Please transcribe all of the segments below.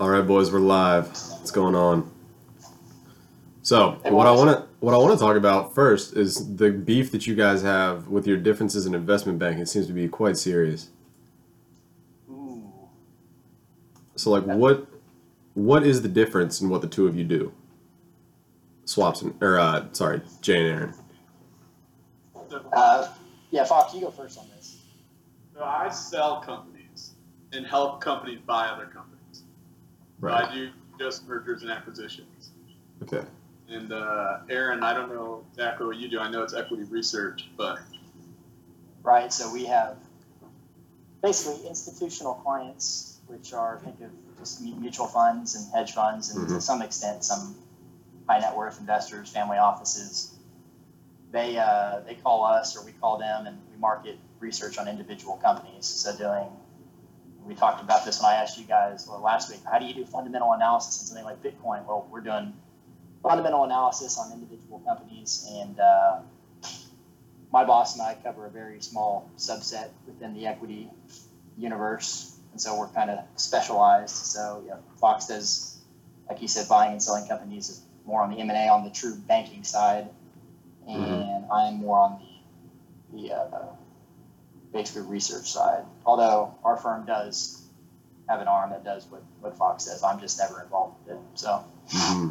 All right, boys, we're live. What's going on? So, what I want to what I want to talk about first is the beef that you guys have with your differences in investment banking. It seems to be quite serious. Ooh. So, like, what what is the difference in what the two of you do? Swaps and or uh, sorry, Jay and Aaron. Uh, yeah, Fox, you go first on this. So I sell companies and help companies buy other companies. So I do just mergers and acquisitions. Okay. And uh, Aaron, I don't know exactly what you do. I know it's equity research, but Right, so we have basically institutional clients, which are, think of just mutual funds and hedge funds, and to Mhm. some extent, some high net worth investors, family offices. They, uh, they call us or we call them and we market research on individual companies. So doing, we talked about this when I asked you guys well, last week, how do you do fundamental analysis on something like Bitcoin? Well, we're doing fundamental analysis on individual companies and, uh, my boss and I cover a very small subset within the equity universe, and so we're kind of specialized. So yeah, Fox does, like you said, buying and selling companies is more on the M and A on the true banking side, and I'm more on the the uh, basically research side. Although our firm does have an arm that does what, what Fox does, I'm just never involved with it. So hmm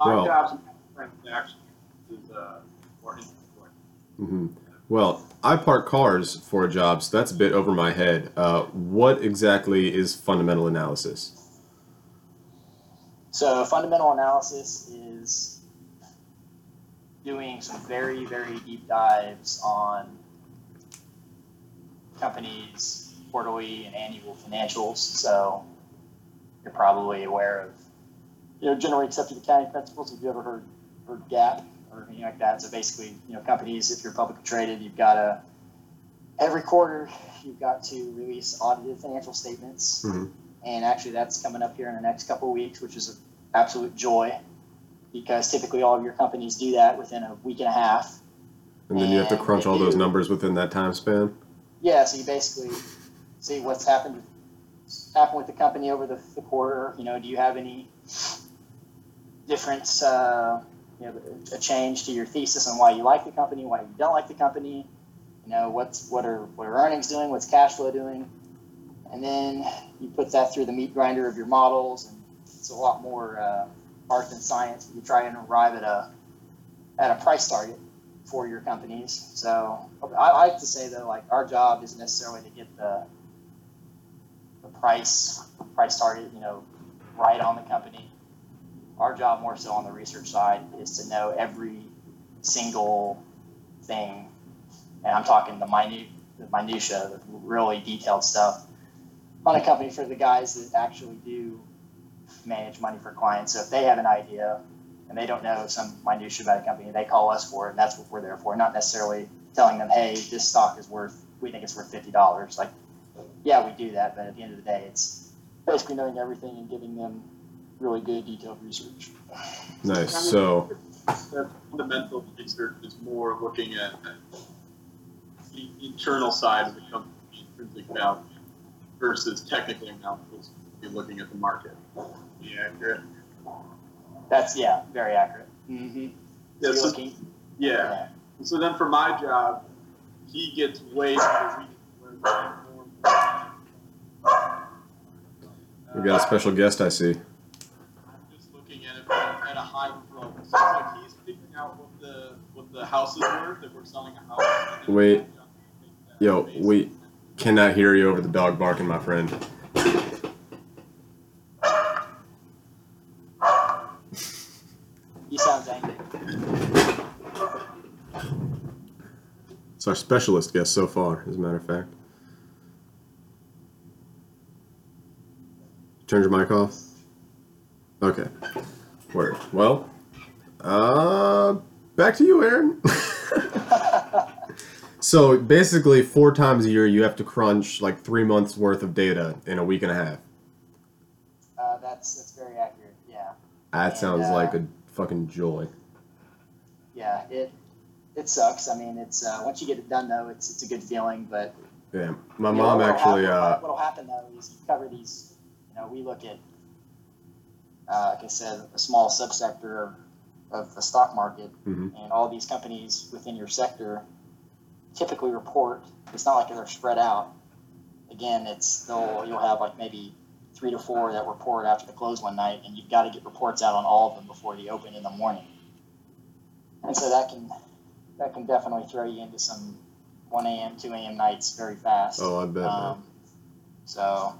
my Well- job's transaction is uh, more inventory. hmm Well, I park cars for a job, so that's a bit over my head. Uh, what exactly is fundamental analysis? So fundamental analysis is doing some very, very deep dives on companies' quarterly and annual financials. So you're probably aware of, you know, generally accepted accounting principles. Have you ever heard heard GAAP or anything like that? So basically, you know, companies, if you're publicly traded, you've got to every quarter you've got to release audited financial statements. Mhm. And actually, that's coming up here in the next couple of weeks, which is an absolute joy because typically all of your companies do that within a week and a half. And then you have to crunch all those numbers within that time span. Yeah, so you basically see what's happened happened with the company over the, the quarter. You know, do you have any different, uh, you know, a change to your thesis on why you like the company, why you don't like the company? You know, what's what are what are earnings doing? What's cash flow doing? And then you put that through the meat grinder of your models, and it's a lot more uh, art than science. You try and arrive at a at a price target for your companies. So I, like to say that like our job isn't necessarily to get the the price price target, you know, right on the company. Our job more so on the research side is to know every single thing, and I'm talking the minute the minutia, the really detailed stuff on a company for the guys that actually do manage money for clients. So if they have an idea and they don't know some minutia about a company, they call us for it, and that's what we're there for. Not necessarily telling them, "Hey, this stock is worth, we think it's worth fifty dollars." Like, yeah, we do that, but at the end of the day, it's basically knowing everything and giving them really good detailed research. Nice. So, The fundamental research is more looking at the internal side of the company, intrinsic value, versus technical analysis, be looking at the market. Yeah, accurate. That's yeah, very accurate. Mm-hmm. Yeah, so so- yeah. So then for my job, he gets way more we learn got a special guest, I see. I'm just looking at it from, at a high level. So like he's figuring out what the what the house is worth if we're selling a house. Wait. he's got to make that Yo, we Cannot hear you over the dog barking, my friend. he sounds angry. It's our specialist guest so far, as a matter of fact. Turn your mic off? Okay. Word. Well, uh, back to you, Aaron. so basically, four times a year, you have to crunch like three months worth of data in a week and a half. Uh, that's that's very accurate. Yeah. That And, sounds uh, like a fucking joy. yeah, it it sucks. I mean, it's uh, once you get it done though, it's it's a good feeling. But Yeah, my you know, mom actually. happen, Uh, what'll happen though is you cover these. You know, we look at uh, like I said, a small subsector of, of the stock market, Mhm. and all these companies within your sector typically report. It's not like they're spread out. Again, it's they'll you'll have like maybe three to four that report after the close one night, and you've got to get reports out on all of them before the open in the morning. And so that can that can definitely throw you into some 1 a.m., 2 a.m. nights very fast. Oh, I bet. Um, so,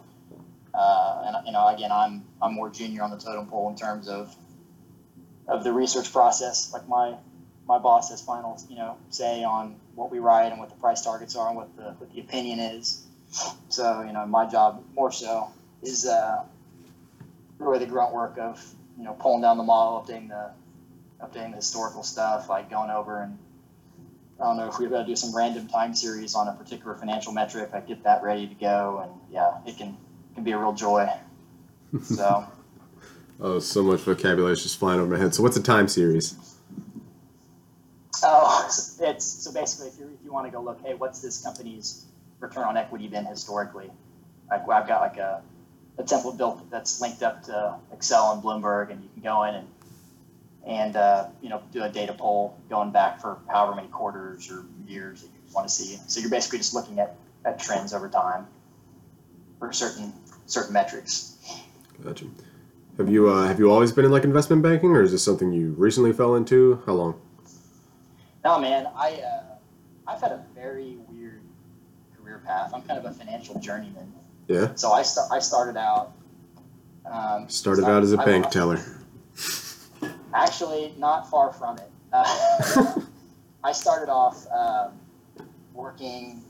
uh, and you know, again, I'm I'm more junior on the totem pole in terms of of the research process. Like my my boss has final, you know, say on what we write and what the price targets are and what the what the opinion is. So, you know, my job more so is uh, really the grunt work of you know pulling down the model, updating the updating the historical stuff, like going over and I don't know if we're going to do some random time series on a particular financial metric. I get that ready to go, and yeah, it can can be a real joy. So, oh, so much vocabulary is just flying over my head. So, what's a time series? oh, it's so basically, if you if you want to go look, hey, what's this company's return on equity been historically? Like I've got like a a template built that's linked up to Excel and Bloomberg, and you can go in and and uh, you know do a data poll going back for however many quarters or years that you want to see. So you're basically just looking at, at trends over time for certain certain metrics. Gotcha. Have you uh, have you always been in like investment banking, or is this something you recently fell into? How long? No, man, I uh, I've had a very weird career path. I'm kind of a financial journeyman. Yeah. So I st- I started out. Um, Started out as a I- bank teller. Actually, not far from it. Uh, I started off um, working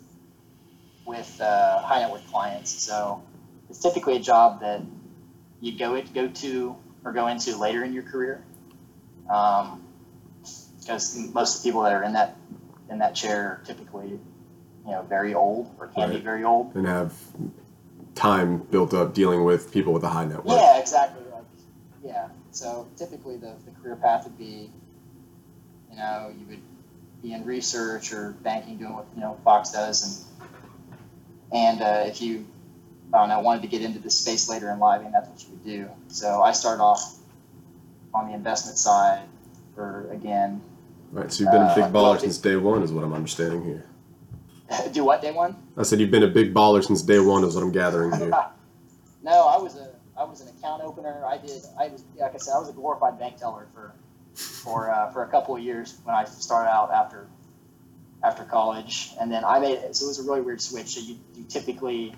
with uh, high net worth clients. So it's typically a job that you go it, go to or go into later in your career, because most of the people that are in that in that chair are typically, you know, very old or can be very old. and have time built up dealing with people with a high net worth. Yeah, exactly. Yeah. So typically, the, the career path would be, you know, you would be in research or banking, doing what you know Fox does, and and uh, if you, I don't know, wanted to get into this space later in life, and that's what you would do. So I started off on the investment side for again, Right. So you've been a Uh, big well, baller since day one, is what I'm understanding here. do what day one? I said you've been a big baller since day one, is what I'm gathering here. no, I was a I was an account opener. I did I was like I said I was a glorified bank teller for for uh, for a couple of years when I started out after after college, and then I made it. So it was a really weird switch. So you, you typically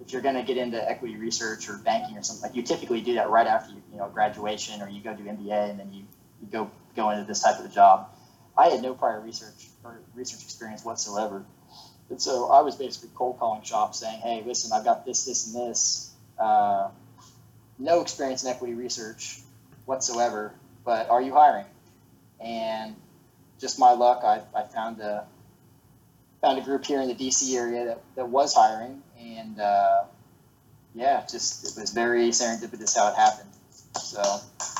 if you're going to get into equity research or banking or something like you typically do that right after you you know graduation or you go do MBA and then you, you go go into this type of a job. I had no prior research or research experience whatsoever. And so I was basically cold calling shops saying, hey, listen, I've got this, this, and this. Uh, no experience in equity research whatsoever, but are you hiring? And just my luck, I, I found a found a group here in the DC area that, that was hiring, and uh, yeah, just it was very serendipitous how it happened. So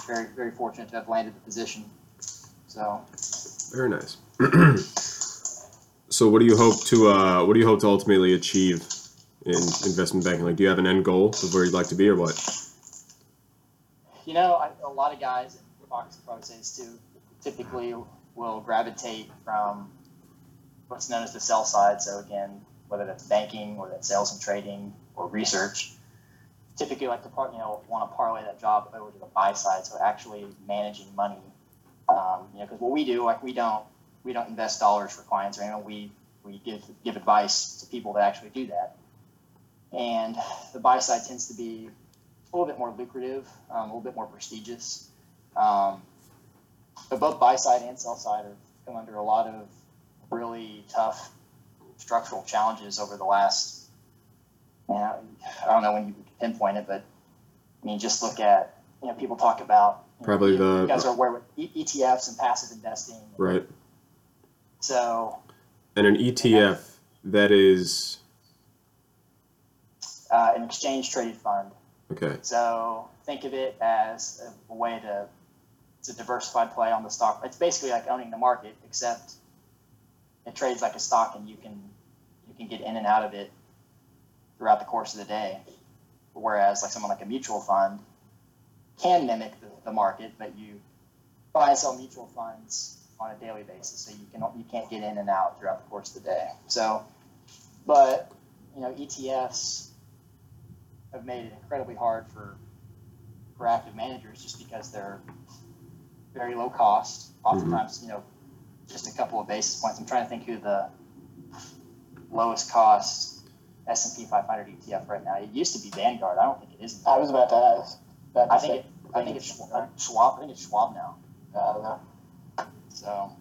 very very fortunate to have landed the position. So Very nice. so, what do you hope to uh, what do you hope to ultimately achieve in investment banking? Like, do you have an end goal of where you'd like to be, or what? You know, I, a lot of guys, Fox probably say this too, typically will gravitate from what's known as the sell side. So again, whether that's banking or that's sales and trading or research, typically like to par- you know want to parlay that job over to the buy side. So actually managing money. Um, you know, because what we do, like we don't we don't invest dollars for clients or. We we give give advice to people that actually do that. And the buy side tends to be a little bit more lucrative, um, a little bit more prestigious. Um, but both buy side and sell side have come under a lot of really tough structural challenges over the last. You know, I don't know when you pinpoint it, but I mean, just look at you know people talk about you know, Probably the- you guys are aware with ETFs and passive investing. Right. So And an ETF that is uh, an exchange traded fund. Okay. So think of it as a, way to it's a diversified play on the stock. It's basically like owning the market, except it trades like a stock, and you can you can get in and out of it throughout the course of the day. Whereas like someone like a mutual fund, can mimic the, the market, but you buy and sell mutual funds on a daily basis, so you can you can't get in and out throughout the course of the day. So, but you know ETFs have made it incredibly hard for for active managers just because they're very low cost. Oftentimes, you know, just a couple of basis points. I'm trying to think who the lowest cost S and P 500 ETF right now. It used to be Vanguard. I don't think it is. I was about to ask. About to I think it, I think it's Schwab. Schwab. I think it's Schwab now. I don't know. So,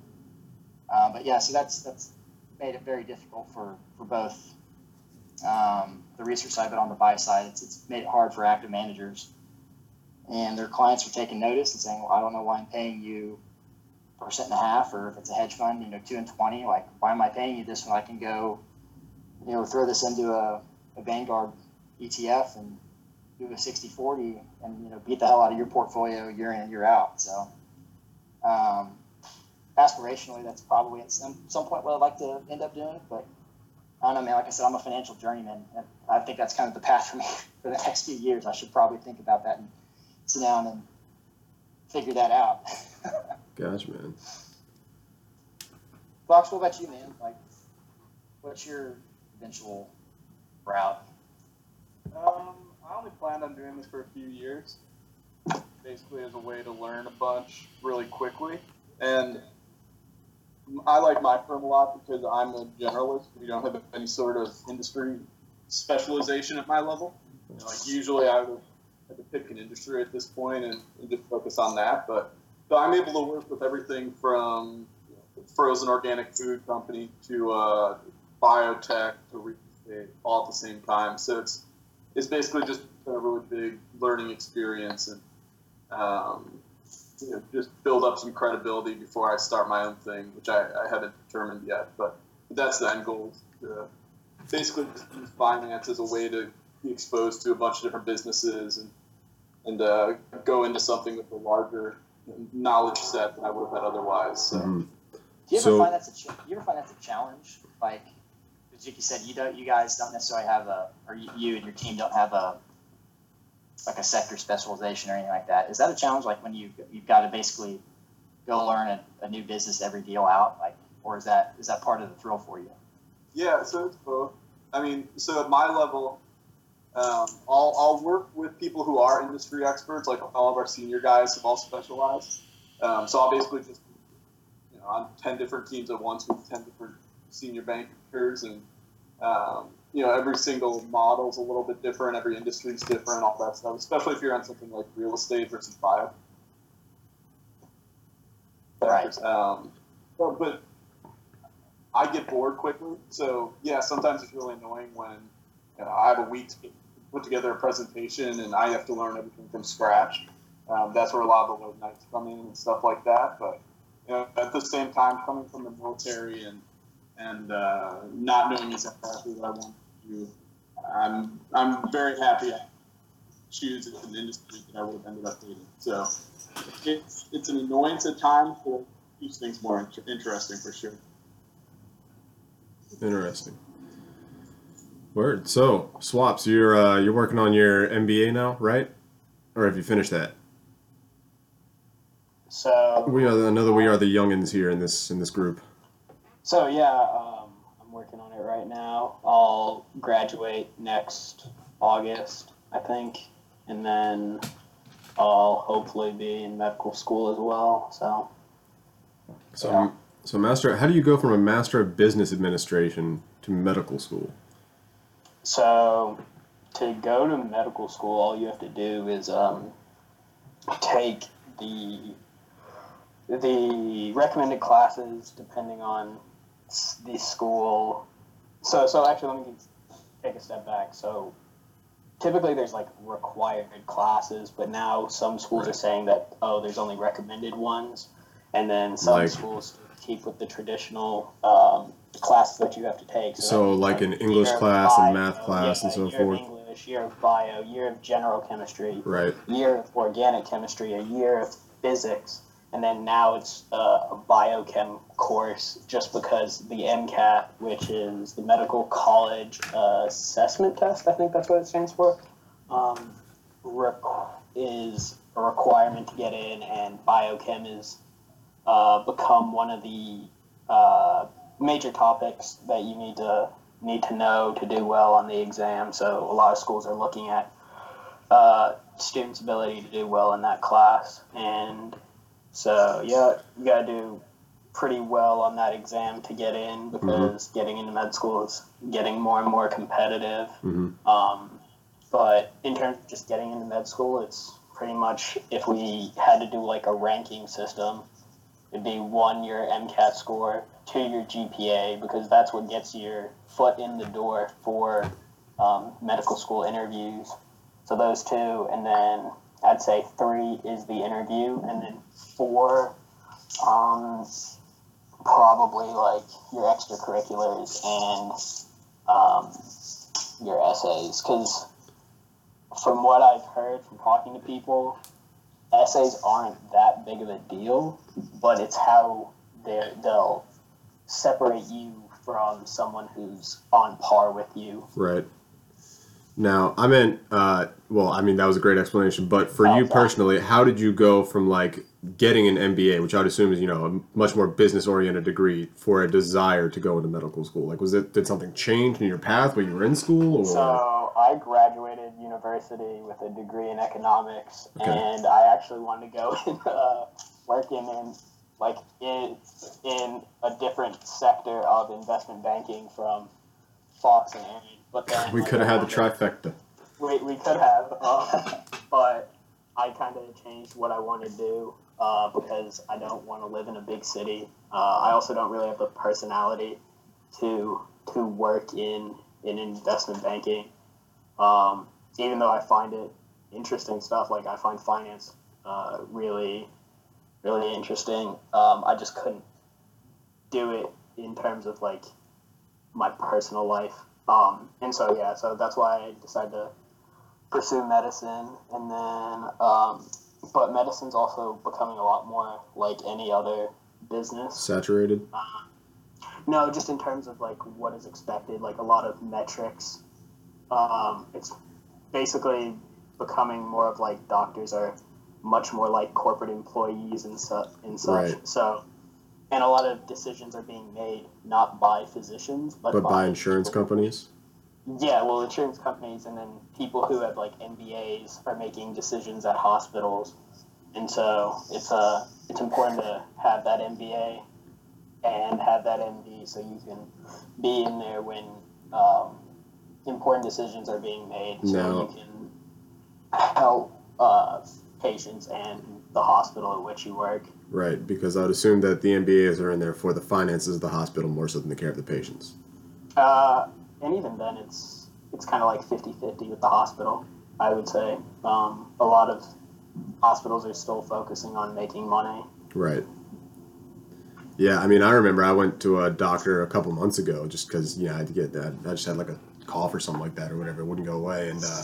uh, but yeah, so that's that's made it very difficult for for both um, the research side, but on the buy side, it's it's made it hard for active managers, and their clients are taking notice and saying, "Well, I don't know why I'm paying you percent and a half, or if it's a hedge fund, you know, two and twenty. Like, why am I paying you this when I can go, you know, throw this into a, a Vanguard ETF and do a 60-40 and you know beat the hell out of your portfolio year in and year out." So. Um, aspirationally, that's probably at some, some point what I'd like to end up doing. But I don't know, man. Like I said, I'm a financial journeyman. And I think that's kind of the path for me for the next few years. I should probably think about that and sit down and figure that out. Gotcha, man. Fox, what about you, man? Like, what's your eventual route? Um, I only planned on doing this for a few years, basically as a way to learn a bunch really quickly. And I like my firm a lot because I'm a generalist. We don't have any sort of industry specialization at my level. You know, like usually, I would have to pick an industry at this point and, and just focus on that. But I'm able to work with everything from frozen organic food company to uh, biotech to real all at the same time. So it's it's basically just a really big learning experience and um, you know, just build up some credibility before I start my own thing, which I, I haven't determined yet. But that's the end goal. is To basically, just use finance as a way to be exposed to a bunch of different businesses and and uh, go into something with a larger knowledge set than I would have had otherwise. So. Mhm. Do you ever So- find that's a ch- you ever find that's a challenge? Like, as you said, you don't, you guys don't necessarily have a, or you, you and your team don't have a, like a sector specialization or anything like that. Is that a challenge? Like when you you've got to basically go learn a, a new business every deal out, like, or is that is that part of the thrill for you? Yeah, so it's both. I mean, so at my level, um, I'll, I'll work with people who are industry experts, like all of our senior guys have all specialized. Um, so I'll basically just, you know, on 10 different teams at once with 10 different senior bankers. And, um, you know, every single model's a little bit different, every industry's different, all that stuff, especially if you're on something like real estate versus bio. Right. Um, but, but I get bored quickly. So yeah, sometimes it's really annoying when you know, I have a week to put together a presentation and I have to learn everything from scratch. Um, that's where a lot of the late nights come in and stuff like that. But you know, at the same time, coming from the military and and uh, not knowing exactly what I want to do, I'm I'm very happy I choose an industry that I would have ended up hating. So it's it's an annoyance at times, but it keeps things more inter- interesting for sure. Interesting. Word. So swaps. You're uh, you're working on your MBA now, right? Or have you finished that? So, We are another. We are the youngins here in this in this group. So yeah, um, I'm working on it right now. I'll graduate next August, I think, and then I'll hopefully be in medical school as well. So, So Yeah. so master. How do you go from a master of business administration to medical school? so to go to medical school, all you have to do is um, take the the recommended classes depending on the school. So, so actually, let me take a step back. So, typically, there's like required classes, but now some schools are saying that oh, there's only recommended ones, and then some Like- schools keep with the traditional um, classes that you have to take. So, means, like an English class and math class and yeah, so year forth. Of English, year of bio, year of general chemistry, Right. year of organic chemistry, a year of physics, and then now it's uh, a biochem course just because the MCAT, which is the Medical College uh, Assessment Test, I think that's what it stands for, um, is a requirement to get in, and biochem is uh, become one of the uh, major topics that you need to need to know to do well on the exam. So a lot of schools are looking at students' ability to do well in that class, and so yeah, you gotta do pretty well on that exam to get in because getting into med school is getting more and more competitive. Mhm. Um, but in terms of just getting into med school, it's pretty much if we had to do like a ranking system, it'd be one your MCAT score, two your GPA because that's what gets your foot in the door for um, medical school interviews. So those two, and then I'd say three is the interview, and then four, um, probably like your extracurriculars and um, your essays. Because from what I've heard from talking to people, essays aren't that big of a deal, but it's how they they'll separate you from someone who's on par with you. Right. Now, I meant, uh, well, I mean, that was a great explanation, but for Oh, you personally, how did you go from like getting an MBA, which I would assume is, you know, a much more business oriented degree, for a desire to go into medical school? Like, was it, did something change in your path when you were in school? Or? So I graduated university with a degree in economics, Okay. and I actually wanted to go and uh, work in, in like in in a different sector of investment banking from Fox and Aaron. But then we could have had the trifecta. we, we could have, uh, but I kind of changed what I want to do uh, because I don't want to live in a big city. Uh, I also don't really have the personality to to work in in investment banking. Um, even though I find it interesting stuff, like I find finance uh, really really interesting. Um, I just couldn't do it in terms of like my personal life. Um, and so yeah, so that's why I decided to pursue medicine, and then um, but medicine's also becoming a lot more like any other business. Saturated. No, just in terms of like what is expected, like a lot of metrics. Um, it's basically becoming more of like doctors are much more like corporate employees and such and such. Right. So, and a lot of decisions are being made not by physicians, but, But by insurance people- companies? Yeah, well, insurance companies and then people who have like MBAs are making decisions at hospitals, and so it's uh it's important to have that MBA and have that MD so you can be in there when um, important decisions are being made, so Now- you can help uh, patients and the hospital at which you work. Right, because I would assume that the MBAs are in there for the finances of the hospital more so than the care of the patients. Uh, and even then, it's it's kind of like 50-50 with the hospital. I would say um, a lot of hospitals are still focusing on making money. Right. Yeah, I mean, I remember I went to a doctor a couple months ago just because, you know, I had to get that. I just had like a cough or something like that or whatever. It wouldn't go away. And, uh,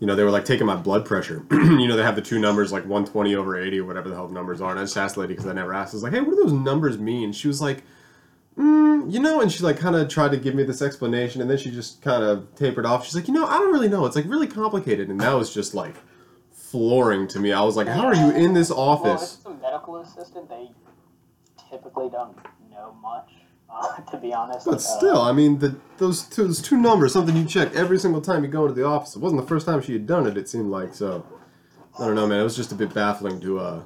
you know, they were like taking my blood pressure. you know, they have the two numbers, like 120 over 80 or whatever the hell the numbers are. And I just asked the lady because I never asked. I was like, hey, what do those numbers mean? She was like, mm, you know, and she like kind of tried to give me this explanation. And then she just kind of tapered off. She's like, you know, I don't really know. It's like really complicated. And that was just like flooring to me. I was like, how are you in this Well, if office? it's a medical assistant, they typically don't know much. Uh, to be honest, But Uh, still, I mean, the, those two, those two numbers, something you check every single time you go into the office. It wasn't the first time she had done it. It seemed like so. I don't know, man. It was just a bit baffling to uh,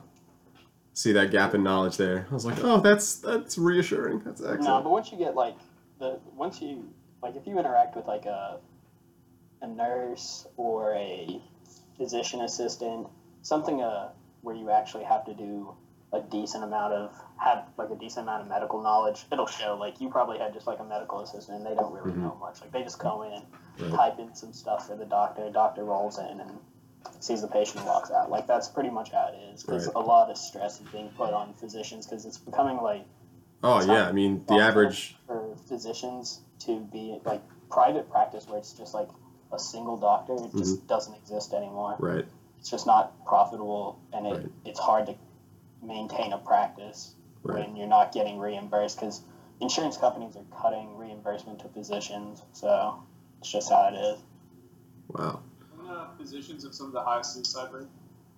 see that gap in knowledge there. I was like, oh, that's that's reassuring. That's excellent. No, but once you get like the once you like if you interact with like a a nurse or a physician assistant, something uh where you actually have to do a decent amount of have like a decent amount of medical knowledge, it'll show. Like you probably had just like a medical assistant and they don't really Mhm. know much. Like they just go in, Right. type in some stuff for the doctor, doctor rolls in and sees the patient and walks out. Like that's pretty much how it is. Because Right. a lot of stress is being put on physicians because it's becoming like Oh yeah, I mean, the average. for physicians to be like private practice where it's just like a single doctor it just Mm-hmm. doesn't exist anymore Right. it's just not profitable and it, Right. it's hard to maintain a practice Right. when you're not getting reimbursed because insurance companies are cutting reimbursement to physicians so it's just how it is Wow. Don't, uh, physicians have some of the highest suicide rate.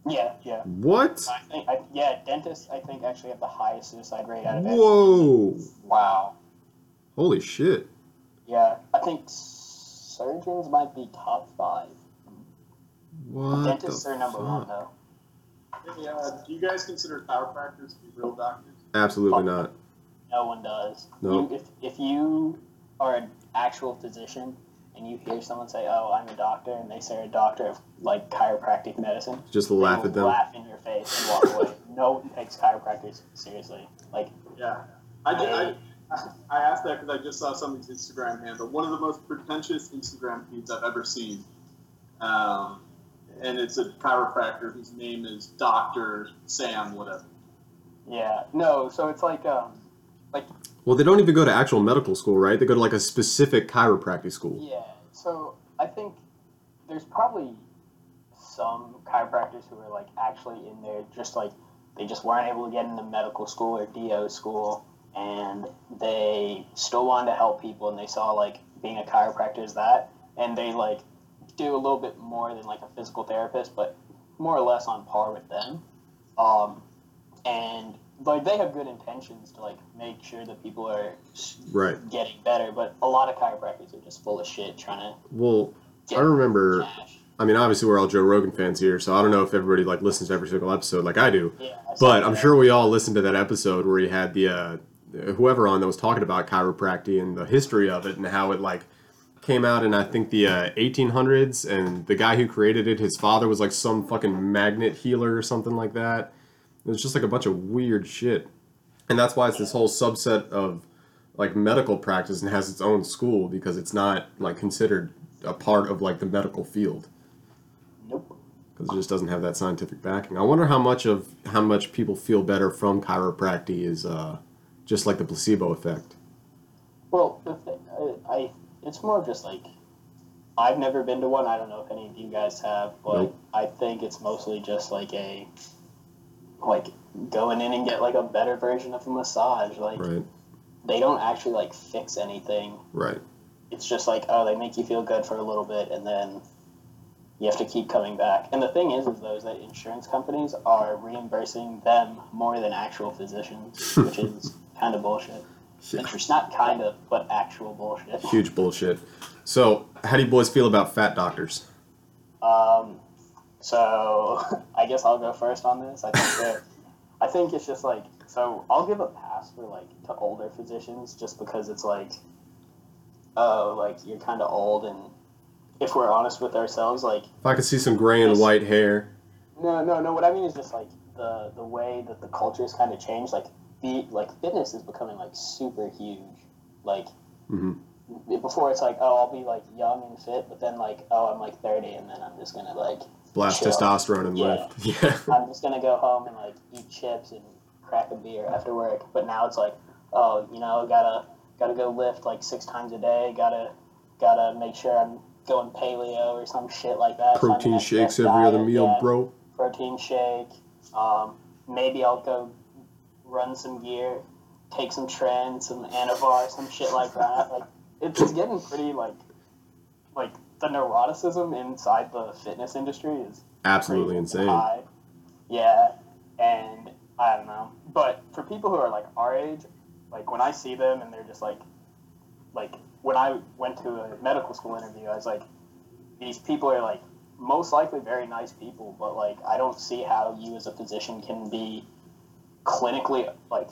Yeah, yeah. What? I think, I, yeah, dentists, I think, actually have the highest suicide rate out of every. Whoa! Wow. Holy shit! Yeah, I think surgeons might be top five. What Dentists the are number one, though. Hey, uh, do you guys consider chiropractors to be real doctors? Absolutely not. No one does. No. You, if, if you are an actual physician and you hear someone say, "Oh, I'm a doctor," and they say a doctor of like chiropractic medicine, Just laugh at them. laugh in your face and walk away. no one takes chiropractors seriously. Like, Yeah. I, did, I, I asked that because I just saw somebody's Instagram handle. One of the most pretentious Instagram feeds I've ever seen. Um, and it's a chiropractor whose name is Dr. Sam, whatever. yeah, no. So it's like, um, like. Well, they don't even go to actual medical school, right? They go to like a specific chiropractic school. Yeah, so I think there's probably some chiropractors who are like actually in there just like they just weren't able to get into medical school or DO school and they still wanted to help people and they saw like being a chiropractor is that and they like do a little bit more than like a physical therapist but more or less on par with them um, and like they have good intentions to like make sure that people are Right. getting better, but a lot of chiropractors are just full of shit trying to Well, I remember. cash. I mean, obviously, we're all Joe Rogan fans here, so I don't know if everybody like listens to every single episode like I do. Yeah, I But I'm that. sure we all listened to that episode where he had the uh, whoever on that was talking about chiropractic and the history of it and how it like came out in I think the uh, 1800s and the guy who created it, his father was like some fucking magnet healer or something like that. It was just like a bunch of weird shit, and that's why it's this whole subset of like medical practice and has its own school because it's not like considered a part of like the medical field Nope. because it just doesn't have that scientific backing. I wonder how much of how much people feel better from chiropractic is uh, just like the placebo effect. Well, the thing, I, I, it's more of just like I've never been to one. I don't know if any of you guys have, but Nope. I think it's mostly just like a like going in and get like a better version of a massage. Like Right, they don't actually like fix anything. right, It's just like oh, they make you feel good for a little bit, and then you have to keep coming back. And the thing is, is those that insurance companies are reimbursing them more than actual physicians, which is kind of bullshit. It's not kind of, but actual bullshit. huge bullshit. So, how do you boys feel about fat doctors? Um, so I guess I'll go first on this. I think that I think it's just like so. I'll give a pass for like to older physicians just because it's like, oh, like you're kind of old, and if we're honest with ourselves, like If I could see some gray and white hair, no, no, no. What I mean is just like the the way that the culture culture's kind of changed. Like the like fitness is becoming like super huge. Like Mhm. before, it's like oh, I'll be like young and fit, but then like oh, I'm like thirty, and then I'm just gonna like blast Sure. testosterone and Yeah. lift. Yeah, I'm just gonna go home and like eat chips and crack a beer after work. But now it's like, oh, you know, gotta gotta go lift like six times a day. Gotta gotta make sure I'm going paleo or some shit like that. protein in shakes every other meal, yeah, bro. Protein shake. Um, maybe I'll go run some gear, take some tren, some anavar, some shit like that. Like it's getting pretty like like the neuroticism inside the fitness industry is Absolutely insane. high. Yeah, and I don't know. But for people who are like our age, like when I see them and they're just like, like when I went to a medical school interview, I was like, these people are like most likely very nice people, but like I don't see how you as a physician can be clinically like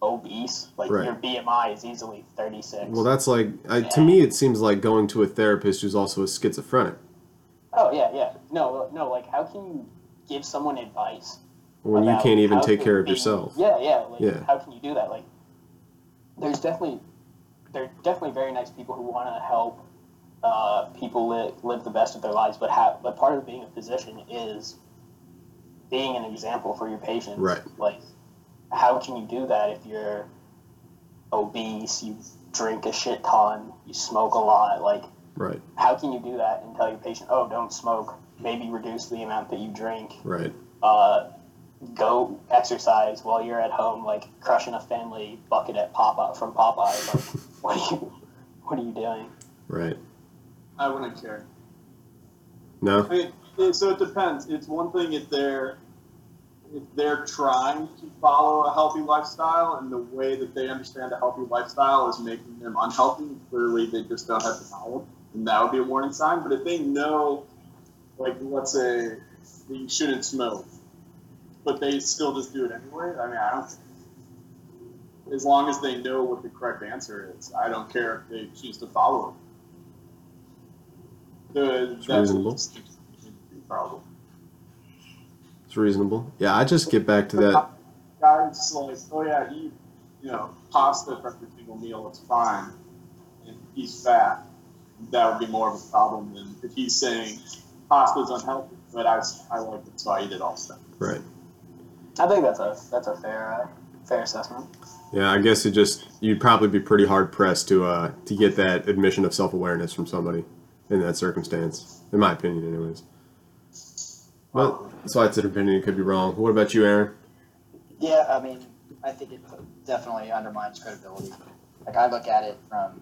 obese. Like Right. your BMI is easily thirty six. Well, that's like I, to me. It seems like going to a therapist who's also a schizophrenic oh yeah, yeah. No, no. Like how can you give someone advice when you can't even take care of be- yourself. Yeah, yeah. Like, Yeah. How can you do that? Like, there's definitely, there are definitely very nice people who want to help uh, people live, live the best of their lives. But have, but part of being a physician is being an example for your patients. Right. Like, how can you do that if you're obese, you drink a shit ton, you smoke a lot? Like, Right, how can you do that and tell your patient, oh, don't smoke, maybe reduce the amount that you drink? right. uh, go exercise while you're at home, like crushing a family bucket at Popeye from Popeye. Like, what are you, what are you doing? Right. I wouldn't care. No. I mean, it- so it depends. It's one thing if they're if they're trying to follow a healthy lifestyle and the way that they understand a healthy lifestyle is making them unhealthy, clearly they just don't have the knowledge, and that would be a warning sign. But if they know, like let's say that you shouldn't smoke, but they still just do it anyway, I mean I don't. As long as they know what the correct answer is, I don't care if they choose to follow it. The, that's a problem. It's reasonable. Yeah, I just get back to that. Guys like, oh yeah, eat, you know, pasta for every single meal, it's fine. And he's fat. That would be more of a problem than if he's saying pasta's unhealthy, but I, I like it, so I eat it all the time. Right. I think that's a that's a fair uh, fair assessment. Yeah, I guess it just you'd probably be pretty hard pressed to uh to get that admission of self awareness from somebody in that circumstance, in my opinion, anyways. But that's why it's an opinion. It could be wrong. What about you, Aaron? Yeah, I mean, I think it definitely undermines credibility. Like I look at it from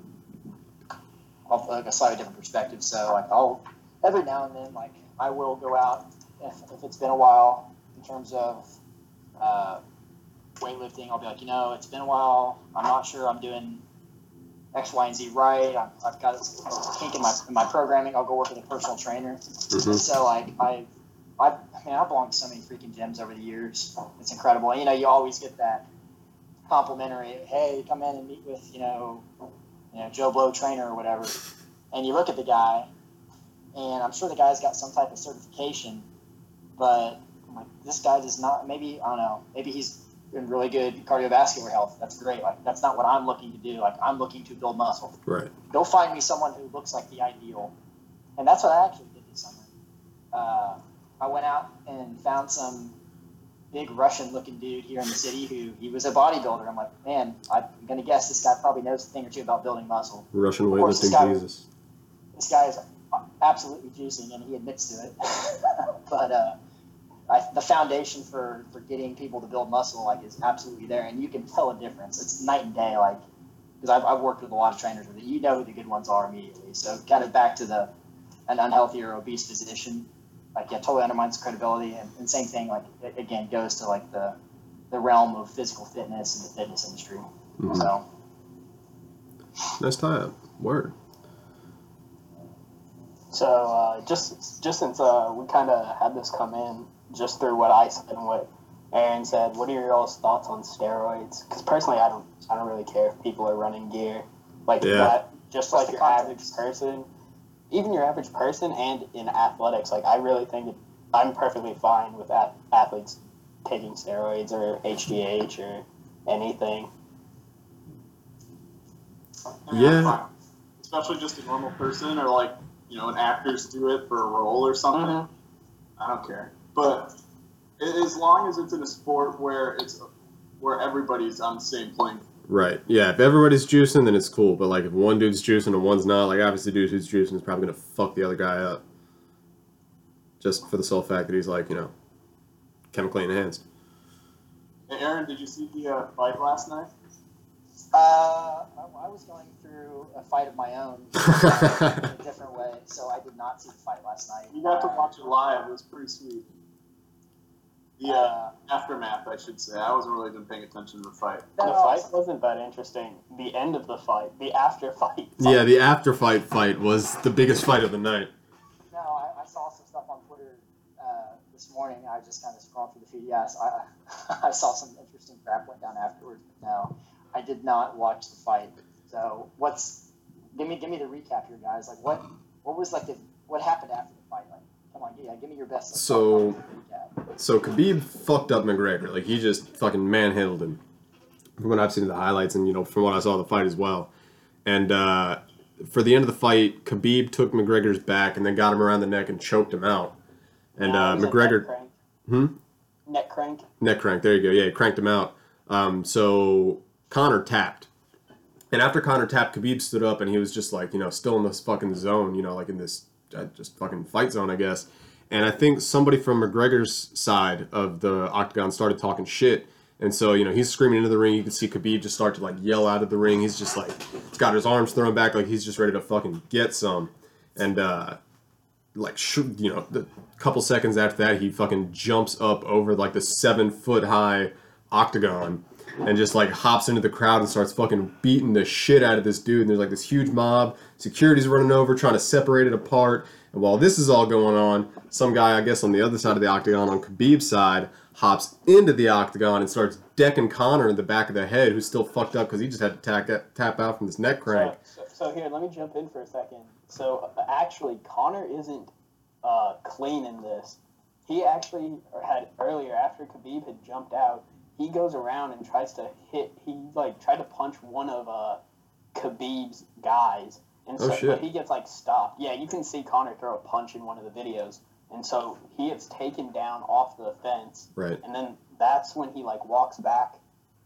like a slightly different perspective. So like I'll every now and then like I will go out if, if it's been a while in terms of uh, weightlifting. I'll be like, you know, it's been a while. I'm not sure I'm doing X, Y, and Z right. I'm, I've got a kink in my in my programming. I'll go work with a personal trainer. Mhm. So like I, I, I mean, I've belonged to so many freaking gyms over the years. It's incredible. And, you know, you always get that complimentary, hey, come in and meet with, you know, you know, Joe Blow trainer or whatever. And you look at the guy, and I'm sure the guy's got some type of certification, but I'm like, this guy does not. Maybe I don't know. Maybe he's in really good cardiovascular health. That's great. Like that's not what I'm looking to do. Like I'm looking to build muscle Right. go find me someone who looks like the ideal. And that's what I actually did this summer. Uh, I went out and found some big Russian looking dude here in the city who he was a bodybuilder. I'm like, man, I'm going to guess this guy probably knows a thing or two about building muscle. Russian this weightlifting guy- Jesus. This guy is absolutely juicing and he admits to it. but uh, I, the foundation for, for getting people to build muscle like is absolutely there. And you can tell a difference. It's night and day. Like, because I've, I've worked with a lot of trainers with it. You know who the good ones are immediately. So kind of back to the an unhealthy or obese physician, like yeah, totally undermines credibility. And, and same thing, like it, again, goes to like the the realm of physical fitness and the fitness industry. Mhm. So Nice tie up. Word. So uh, just just since uh, we kind of had this come in just through what I said and what Aaron said, what are your all's thoughts on steroids? Because personally, I don't I don't really care if people are running gear like Yeah. that. Just like What's the your average person, even your average person, and in athletics, like I really think it, I'm perfectly fine with ath- athletes taking steroids or HGH or anything. Yeah. Especially just a normal person or like, you know, an actors do it for a role or something. Mhm. I don't care. But as long as it's in a sport where it's where everybody's on the same plane. Right. Yeah. If everybody's juicing, then it's cool. But like, if one dude's juicing and one's not, like obviously, dude who's juicing is probably gonna fuck the other guy up. Just for the sole fact that he's like, you know, chemically enhanced. Hey, Aaron, did you see the uh, fight last night? uh, I, I was going through a fight of my own uh, in a different way, so I did not see the fight last night. You got to watch it live. It was pretty sweet. The uh, uh, aftermath, I should say. I wasn't really even paying attention to the fight. The no, fight wasn't that interesting. The end of the fight, the after fight. yeah. The after fight fight was the biggest fight of the night. No, I, I saw some stuff on Twitter uh, this morning. I just kind of scrolled through the feed. Yes, I, I saw some interesting crap went down afterwards. But no, I did not watch the fight. So what's give me give me the recap here, guys. Like what what was like the what happened after the fight? Like come on, yeah, give me your best. like, So- recap. So Khabib fucked up McGregor. Like he just fucking manhandled him. From what I've seen in the highlights, and you know, from what I saw of the fight as well. And uh, for the end of the fight, Khabib took McGregor's back and then got him around the neck and choked him out. And uh, it was a McGregor, Neck crank. Hmm? Neck crank. neck crank. There you go. Yeah, he cranked him out. Um, so Conor tapped, and after Conor tapped, Khabib stood up and he was just like, you know, still in this fucking zone, you know, like in this uh, just fucking fight zone, I guess. And I think somebody from McGregor's side of the octagon started talking shit. And so, you know, he's screaming into the ring. You can see Khabib just start to like yell out of the ring. He's just like, he's got his arms thrown back like he's just ready to fucking get some. And uh, like sh- you know, the couple seconds after that, he fucking jumps up over like the seven foot high octagon and just like hops into the crowd and starts fucking beating the shit out of this dude. And there's like this huge mob, security's running over, trying to separate it apart. And while this is all going on, some guy, I guess on the other side of the octagon, on Khabib's side, hops into the octagon and starts decking Conor in the back of the head, who's still fucked up because he just had to tack, tap out from this neck crank. So, so, here, let me jump in for a second. So actually, Conor isn't uh, clean in this. He actually had earlier after Khabib had jumped out. He goes around and tries to hit. He like tried to punch one of uh, Khabib's guys, and Oh, so shit. but he gets like stopped. Yeah, you can see Conor throw a punch in one of the videos, and so he gets taken down off the fence. Right. And then that's when he like walks back,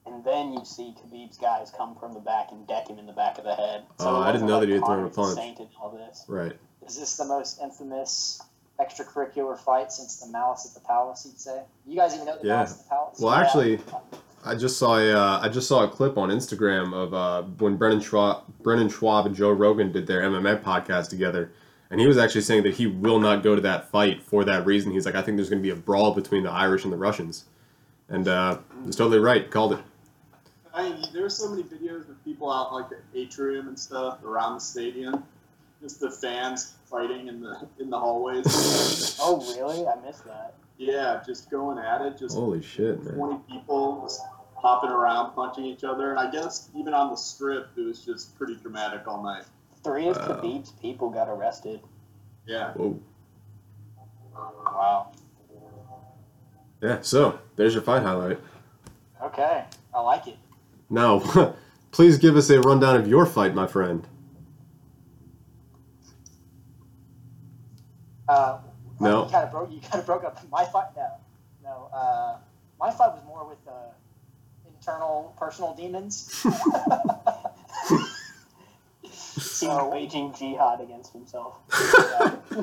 and then you see Khabib's guys come from the back and deck him in the back of the head. Oh, it I didn't know like that he had thrown a punch. Saint in all this. Right. Is this the most infamous extracurricular fight since the Malice at the Palace? You'd say. You guys even know the Yeah. Malice at the Palace? Well, Yeah. actually, I just saw a uh, I just saw a clip on Instagram of uh, when Brendan Schaub, Brendan Schaub and Joe Rogan did their MMA podcast together, and he was actually saying that he will not go to that fight for that reason. He's like, I think there's going to be a brawl between the Irish and the Russians, and uh, he's totally right. Called it. I mean, there's so many videos of people out like the atrium and stuff around the stadium, just the fans fighting in the in the hallways. Oh, really? I missed that. Yeah, just going at it, just Holy shit, man! 20 people just hopping around, punching each other. And I guess even on the strip, it was just pretty dramatic all night. Three of Wow. Khabib's people got arrested. Yeah. Whoa. Wow. Yeah. So there's your fight highlight. Okay, I like it. Now, please give us a rundown of your fight, my friend. Uh, No. You kind of broke. You kind of broke up my fight. No, no. Uh, my fight was more with uh, internal personal demons. He So- waging jihad against himself. Uh,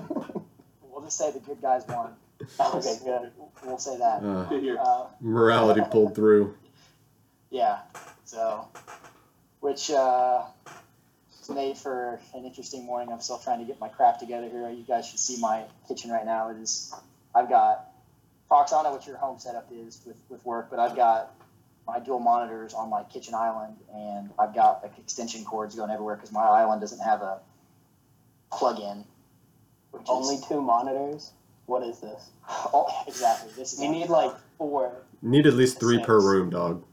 we'll just say the good guys won. Okay, good. We'll say that. Uh, Uh, morality pulled through. yeah. So, which uh, is made for an interesting morning. I'm still trying to get my crap together here. You guys should see my kitchen right now. It is. I've got. Fox, I don't know what your home setup is with, with work, but I've got my dual monitors on my kitchen island, and I've got like extension cords going everywhere because my island doesn't have a plug-in. Which is- Only two monitors? What is this? Oh, exactly. This is You need like four. Need at least three per room, dog.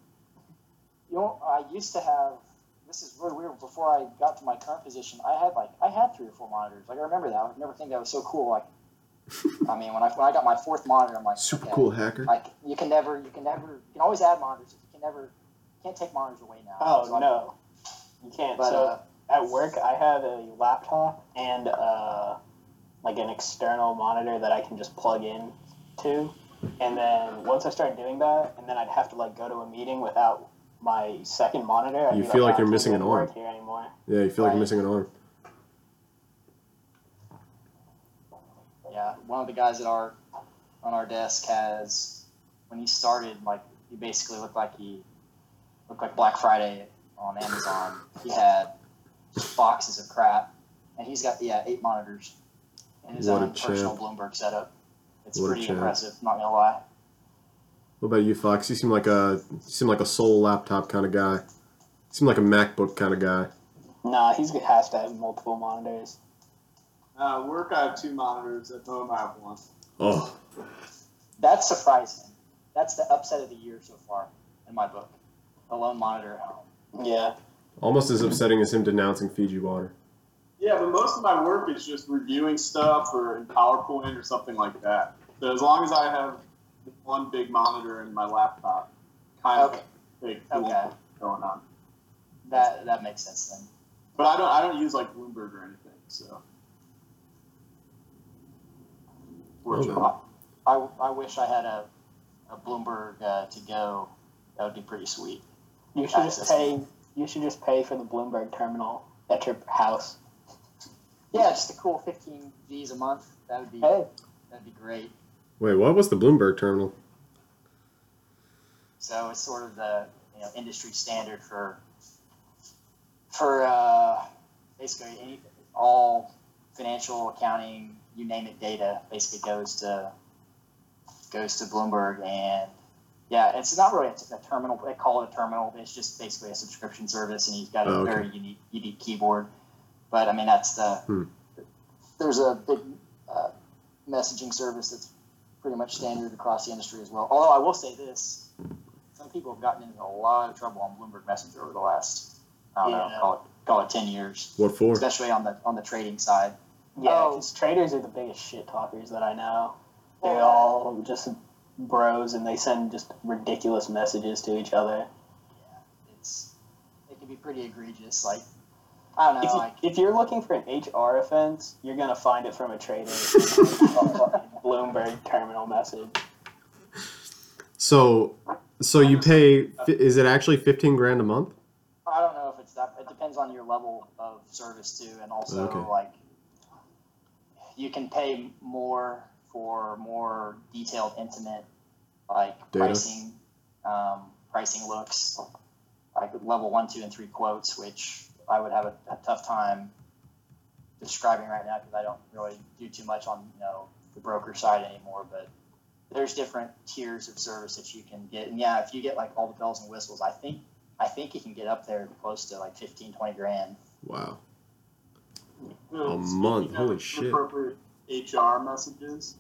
You know, I used to have. This is really weird. Before I got to my current position, I had like I had three or four monitors. Like I remember that. I would never think that was so cool. Like, I mean, when I when I got my fourth monitor, I'm like, Super okay, cool hacker. Like you can never, you can never, you can always add monitors. You can never, you can't take monitors away now. Oh, So, no. You can't. But so uh, at work, I have a laptop and uh, like an external monitor that I can just plug in to. And then once I start doing that, and then I'd have to like go to a meeting without my second monitor. I'd You feel like "Oh, I you're missing an arm." Here anymore. Yeah, you feel like you're missing an arm. yeah, one of the guys at our on our desk has when he started, like he basically looked like he looked like Black Friday on Amazon. He had just boxes of crap, and he's got yeah eight monitors in his What own personal. Bloomberg setup. It's What pretty impressive. Not gonna lie. What about you, Fox? You seem like a you seem like a sole laptop kind of guy. You seem like a MacBook kind of guy. Nah, he's has to have multiple monitors. Uh, work, I have two monitors. At home, I have one. Oh, That's surprising. That's the upset of the year so far in my book. A lone monitor at home. Yeah. almost as upsetting as him denouncing Fiji water. Yeah, but most of my work is just reviewing stuff or in PowerPoint or something like that. So as long as I have one big monitor in my laptop, kind Okay. of big Okay. going on. That that makes sense then. But I don't I don't use like Bloomberg or anything. So. Okay. I, I wish I had a, a Bloomberg uh, to go. That would be pretty sweet. You should just pay. You should just pay for the Bloomberg terminal at your house. Yeah, just a cool 15 G's a month. That would be Hey, that'd be great. Wait, what was the Bloomberg terminal? So it's sort of the you know industry standard for for uh, basically any all financial accounting you name it data basically goes to goes to Bloomberg and yeah, it's not really a, a terminal. They call it a terminal. It's just basically a subscription service, and you've got a Oh, okay. very unique unique keyboard. But I mean, that's the Hmm. there's a big uh, messaging service that's pretty much standard across the industry as well. Although I will say this, some people have gotten into a lot of trouble on Bloomberg Messenger over the last I don't know call it call it ten years, What for? especially on the on the trading side. Yeah, Oh. because traders are the biggest shit talkers that I know. They're Well, all just bros and they send just ridiculous messages to each other. Yeah, it's it can be pretty egregious. Like I don't know, If, you, like if you're looking for an HR offense, you're gonna find it from a trader. Bloomberg terminal message. So, so you pay? Is it actually fifteen grand a month? I don't know if it's that. It depends on your level of service too, and also Okay. like you can pay more for more detailed, intimate, like Data. pricing, um, pricing looks, like level one, two, and three quotes, which I would have a, a tough time describing right now because I don't really do too much on you know the broker side anymore, but. There's different tiers of service that you can get, and yeah, if you get like all the bells and whistles, I think I think you can get up there close to like 15, 20 grand. Wow. A month, holy shit. Appropriate HR messages.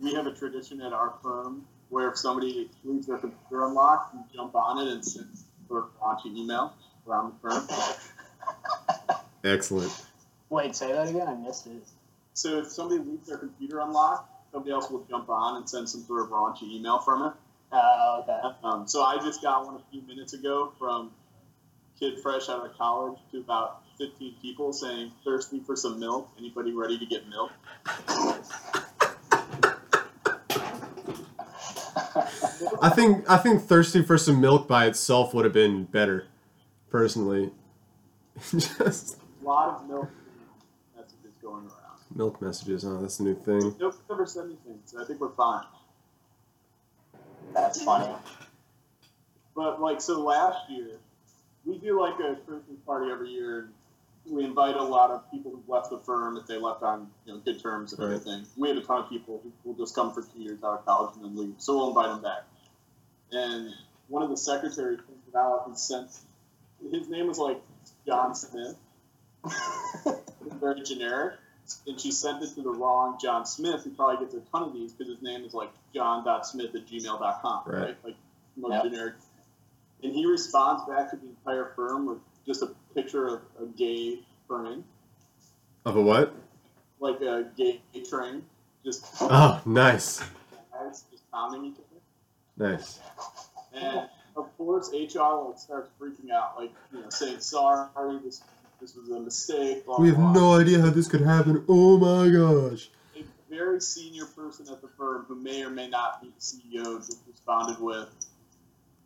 We have a tradition at our firm where if somebody leaves their computer unlocked, you jump on it and send or launch an email around the firm. Excellent. Wait, say that again. I missed it. So if somebody leaves their computer unlocked, somebody else will jump on and send some sort of raunchy email from it. Oh, okay. Um, so I just got one a few minutes ago from kid fresh out of college to about 15 people saying thirsty for some milk. Anybody ready to get milk? I think I think thirsty for some milk by itself would have been better, personally. Just A lot of milk messages going around. milk messages, huh? That's the new thing. Nope, never said anything, so I think we're fine. That's funny. But like, so last year, we do like a Christmas party every year. and We invite a lot of people who left the firm if they left on you know good terms and Right. everything. We have a ton of people who will just come for two years out of college and then leave, so we'll invite them back. And one of the secretaries printed out and sent. His name was like John Smith. It's very generic. And she sent it to the wrong John Smith, who probably gets a ton of these because his name is like john.smith at gmail.com, Right. right? Like most Yep. generic. And he responds back to the entire firm with just a picture of a gay train, Of a what? like a gay train, just Oh, nice, guys just pounding each other. nice. And of course, HR like starts freaking out, like you know, saying sorry, this this was a mistake. Blah, We have blah. no idea how this could happen. Oh my gosh. a very senior person at the firm who may or may not be the CEO just responded with,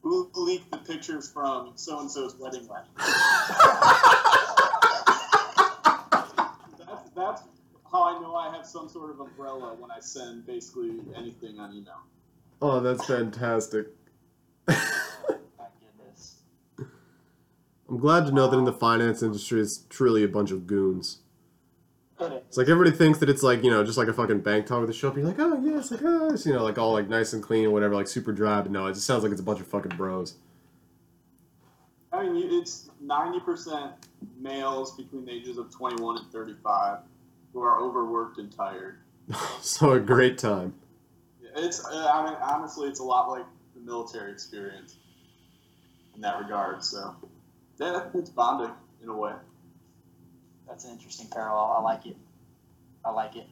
"Who leaked the pictures from so and so's wedding last that's, that's how I know I have some sort of umbrella when I send basically anything on email. Oh, that's fantastic. My goodness. I'm glad to know that in the finance industry, it's truly a bunch of goons. It is. Like everybody thinks that it's like you know just like a fucking bank talk with the show. You're like, oh yeah, it's like oh, it's, you know, like all like nice and clean or whatever, like super dry. But no, it just sounds like it's a bunch of fucking bros. I mean, it's ninety percent males between the ages of twenty-one and thirty-five who are overworked and tired. so a great time. It's, uh, I mean, honestly, it's a lot like the military experience in that regard. So, yeah, it's bonding in a way. That's an interesting parallel. I like it. I like it.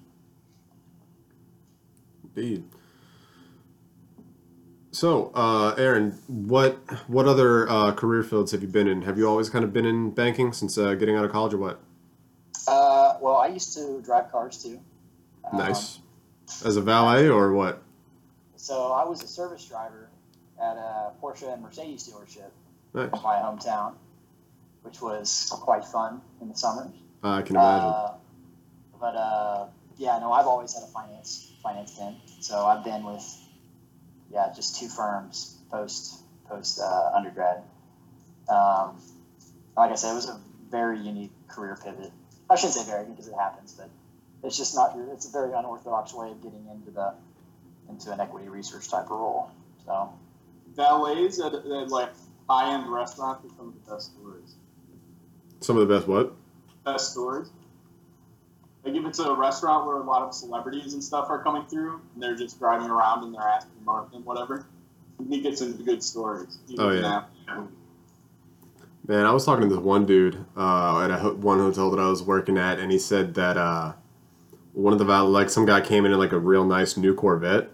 Indeed. So, uh, Aaron, what what other uh, career fields have you been in? Have you always kind of been in banking since uh, getting out of college, or what? Uh, well, I used to drive cars too. Um, Nice. As a valet or what? So I was a service driver at a Porsche and Mercedes dealership Nice. in my hometown, which was quite fun in the summers. I can imagine. Uh, but uh, yeah, no, I've always had a finance finance bent. So I've been with yeah, just two firms post post uh, undergrad. Um, like I said, it was a very unique career pivot. I shouldn't say very because it happens, but it's just not. It's a very unorthodox way of getting into the into an equity research type of role. So Valets at, at like high end restaurants are some of the best stories. Some of the best what? Best stories. Like if it's a restaurant where a lot of celebrities and stuff are coming through, and they're just driving around and they're asking Mark and whatever, he gets into good stories. Oh, yeah. have- Man, I was talking to this one dude uh, at a ho- one hotel that I was working at, and he said that uh, one of the val- like some guy came in in like a real nice new Corvette,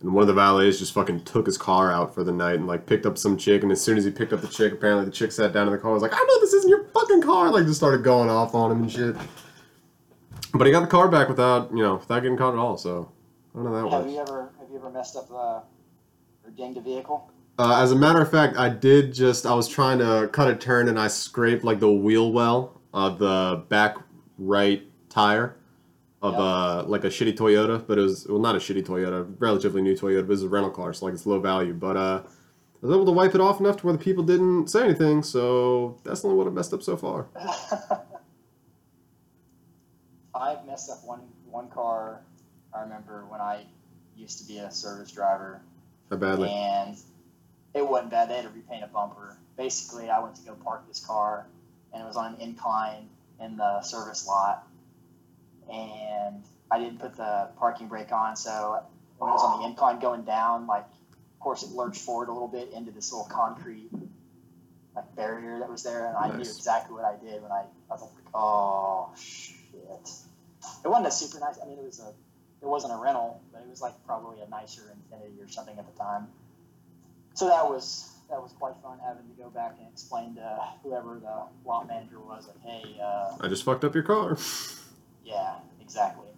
and one of the valets just fucking took his car out for the night and like picked up some chick, and as soon as he picked up the chick, apparently the chick sat down in the car, and was like, "I know this isn't your fucking car," like just started going off on him and shit. But he got the car back without you know without getting caught at all. So I don't know that have works. you ever have you ever messed up uh, or dinged a vehicle? Uh, as a matter of fact, I did just. I was trying to cut a turn and I scraped like the wheel well of the back right tire of uh like a shitty Toyota, but it was well not a shitty Toyota, relatively new Toyota, but it was a rental car, so like it's low value. But uh, I was able to wipe it off enough to where the people didn't say anything. So that's the only one I messed up so far. I've messed up one one car. I remember when I used to be a service driver, How badly? and it wasn't bad. They had to repaint a bumper. Basically, I went to go park this car, and it was on an incline in the service lot, and I didn't put the parking brake on. So when it was on the incline going down, like of course it lurched forward a little bit into this little concrete like barrier that was there, and I knew exactly what I did when I, I was like, oh shit. It wasn't a super nice. I mean, it was a it wasn't a rental, but it was like probably a nicer Infiniti or something at the time. So that was that was quite fun having to go back and explain to whoever the lot manager was, like, hey, uh, I just fucked up your car. yeah, exactly,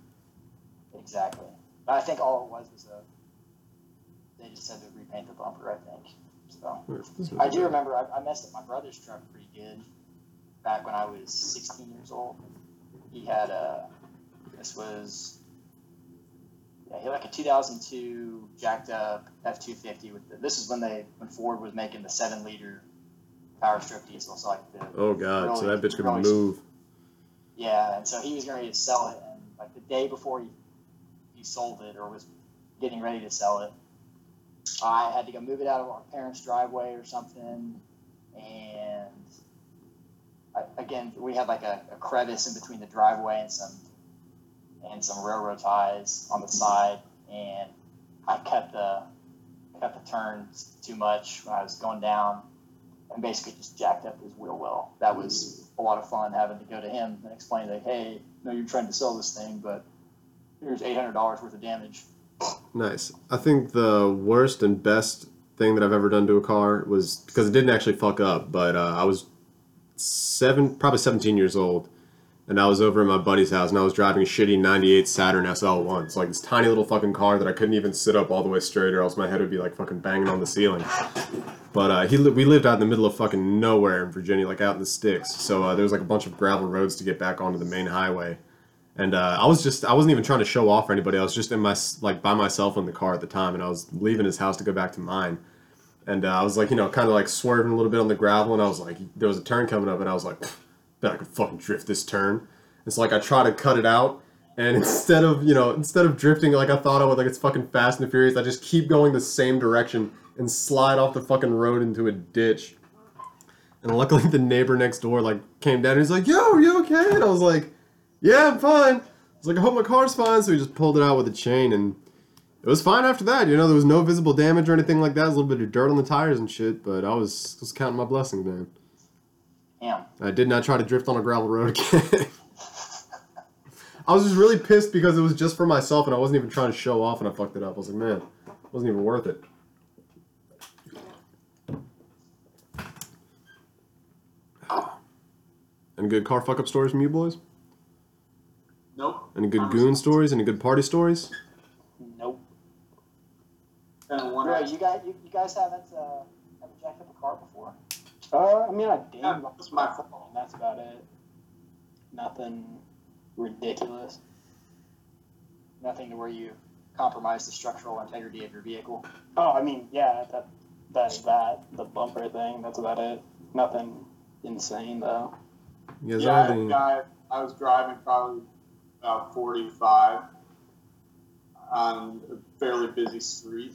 exactly. But I think all it was was a they just had to repaint the bumper. I think so. Hmm. I do remember I, I messed up my brother's truck pretty good back when I was 16 years old. He had a, this was, yeah, he had like a 2002 jacked up F250 with the, this is when they, when Ford was making the seven liter Power Stroke diesel. So like the, Oh god, so that bitch could really- move. Yeah, and so he was going to sell it, and like the day before he he sold it or was getting ready to sell it, I had to go move it out of our parents' driveway or something, and I, again we had like a, a crevice in between the driveway and some and some railroad ties on the side, and I cut the cut the turns too much when I was going down, and basically just jacked up his wheel well. That was a lot of fun having to go to him and explain like, hey, no, you're trying to sell this thing, but here's eight hundred dollars worth of damage. Nice. I think the worst and best thing that I've ever done to a car was because it didn't actually fuck up, but uh, I was seven, probably 17 years old, and I was over at my buddy's house, and I was driving a shitty '98 Saturn SL1. It's like this tiny little fucking car that I couldn't even sit up all the way straight, or else my head would be like fucking banging on the ceiling. But uh, he li- we lived out in the middle of fucking nowhere in Virginia, like out in the sticks. So uh, there was like a bunch of gravel roads to get back onto the main highway. And uh, I was just, I wasn't even trying to show off for anybody. I was just in my, like, by myself in the car at the time, and I was leaving his house to go back to mine. And uh, I was like, you know, kind of like swerving a little bit on the gravel, and I was like, there was a turn coming up, and I was like, bet I could fucking drift this turn. It's like I try to cut it out, and instead of, you know, instead of drifting like I thought I would, like it's fucking Fast and Furious, I just keep going the same direction and slide off the fucking road into a ditch. And luckily, the neighbor next door like came down. He's like, "Yo, are you okay?" And I was like, "Yeah, I'm fine." I was like, "I hope my car's fine." So he just pulled it out with a chain, and it was fine after that. You know, there was no visible damage or anything like that. A little bit of dirt on the tires and shit, but I was just counting my blessings, man. Damn. I did not try to drift on a gravel road again. I was just really pissed because it was just for myself, and I wasn't even trying to show off, and I fucked it up. I was like, man, it wasn't even worth it. Any good car fuck up stories from you boys? Nope. Any good goon stories? Any good party stories? Nope. Kind of one. Bro, you guys, you, you guys haven't uh, haven't jacked up a car before? Uh, I mean, I did. Yeah, that's my fault. And that's about it. Nothing ridiculous. Nothing to where you compromise the structural integrity of your vehicle. Oh, I mean, yeah, that that that the bumper thing. That's about it. Nothing insane though. You guys Yeah, I have had a any- guy. I was driving probably about 45 on a fairly busy street,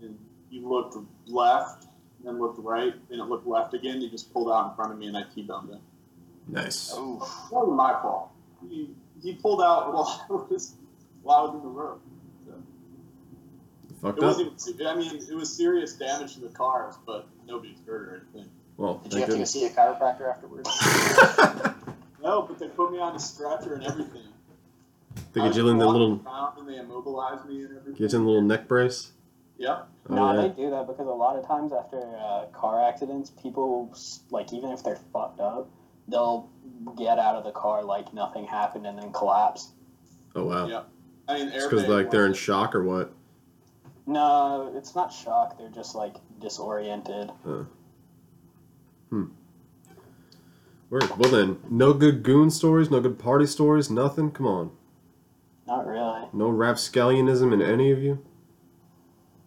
and you looked left, then looked right, then it looked left again. He just pulled out in front of me, and I T-boned him. Nice. Ooh. That wasn't my fault. He, he pulled out while I was while I was in the road. So, Fucked it up. wasn't. se- I mean, it was serious damage to the cars, but nobody's hurt or anything. Well, Did you have thank to go see a chiropractor afterwards? No, but they put me on a stretcher and everything. they I get you in the little, around and they immobilized me and everything. get you in the little neck brace. Yep. Oh, no, yeah. they do that because a lot of times after uh, car accidents, people like even if they're fucked up, they'll get out of the car like nothing happened and then collapse. Oh wow. Yeah. I mean, It's because like they're in shock or what? No, it's not shock. They're just like disoriented. hmm Word. Well then, no good goon stories, no good party stories, nothing. Come on, Not really. no rapscallionism in any of you.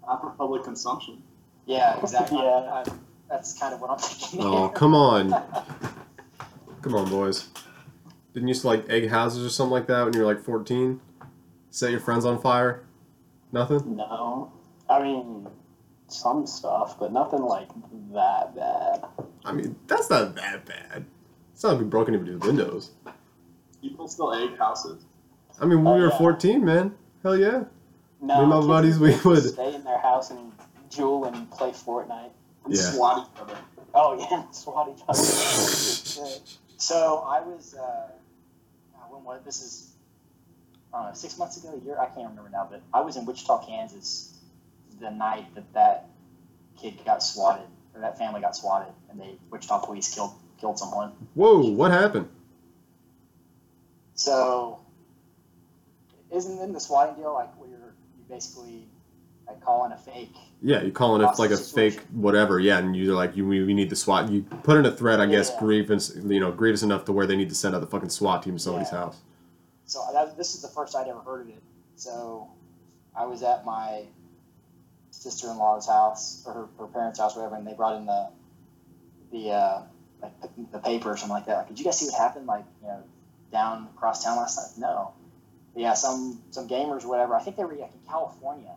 Not for public consumption. Yeah, exactly. Yeah. I, that's kind of what I'm thinking. Oh come on, come on, boys. Didn't you used to like egg houses or something like that when you were like fourteen? Set your friends on fire? Nothing. No, I mean some stuff, but nothing like that bad. I mean, that's not that bad. It's not like we broke anybody's windows. People still egg houses. I mean, when Oh, we were yeah. 14, man. Hell yeah. No, Me and my buddies, we would- stay in their house and Juul and play Fortnite. And Yeah. swat each other. Oh yeah, swat each other. So I was, uh, God, when was this? Is uh, six months ago, a year? I can't remember now. But I was in Wichita, Kansas, the night that that kid got swatted, or that family got swatted, and they Wichita police killed killed someone. Whoa, what happened? So, isn't in the swatting deal like where you're you basically like calling a fake? Yeah, you calling it like a Hostage fake whatever, yeah, and you're like, you we, we need the SWAT. You put in a threat, I guess, Yeah. grievance, you know, grievous enough to where they need to send out the fucking SWAT team to somebody's Yeah. house. So that, this is the first I'd ever heard of it. So I was at my sister in law's house or her, her parents' house, whatever, and they brought in the the uh, like the, the paper or something like that. Like, did you guys see what happened? Like, you know, down across town last night? No. But yeah, some some gamers or whatever. I think they were like in California.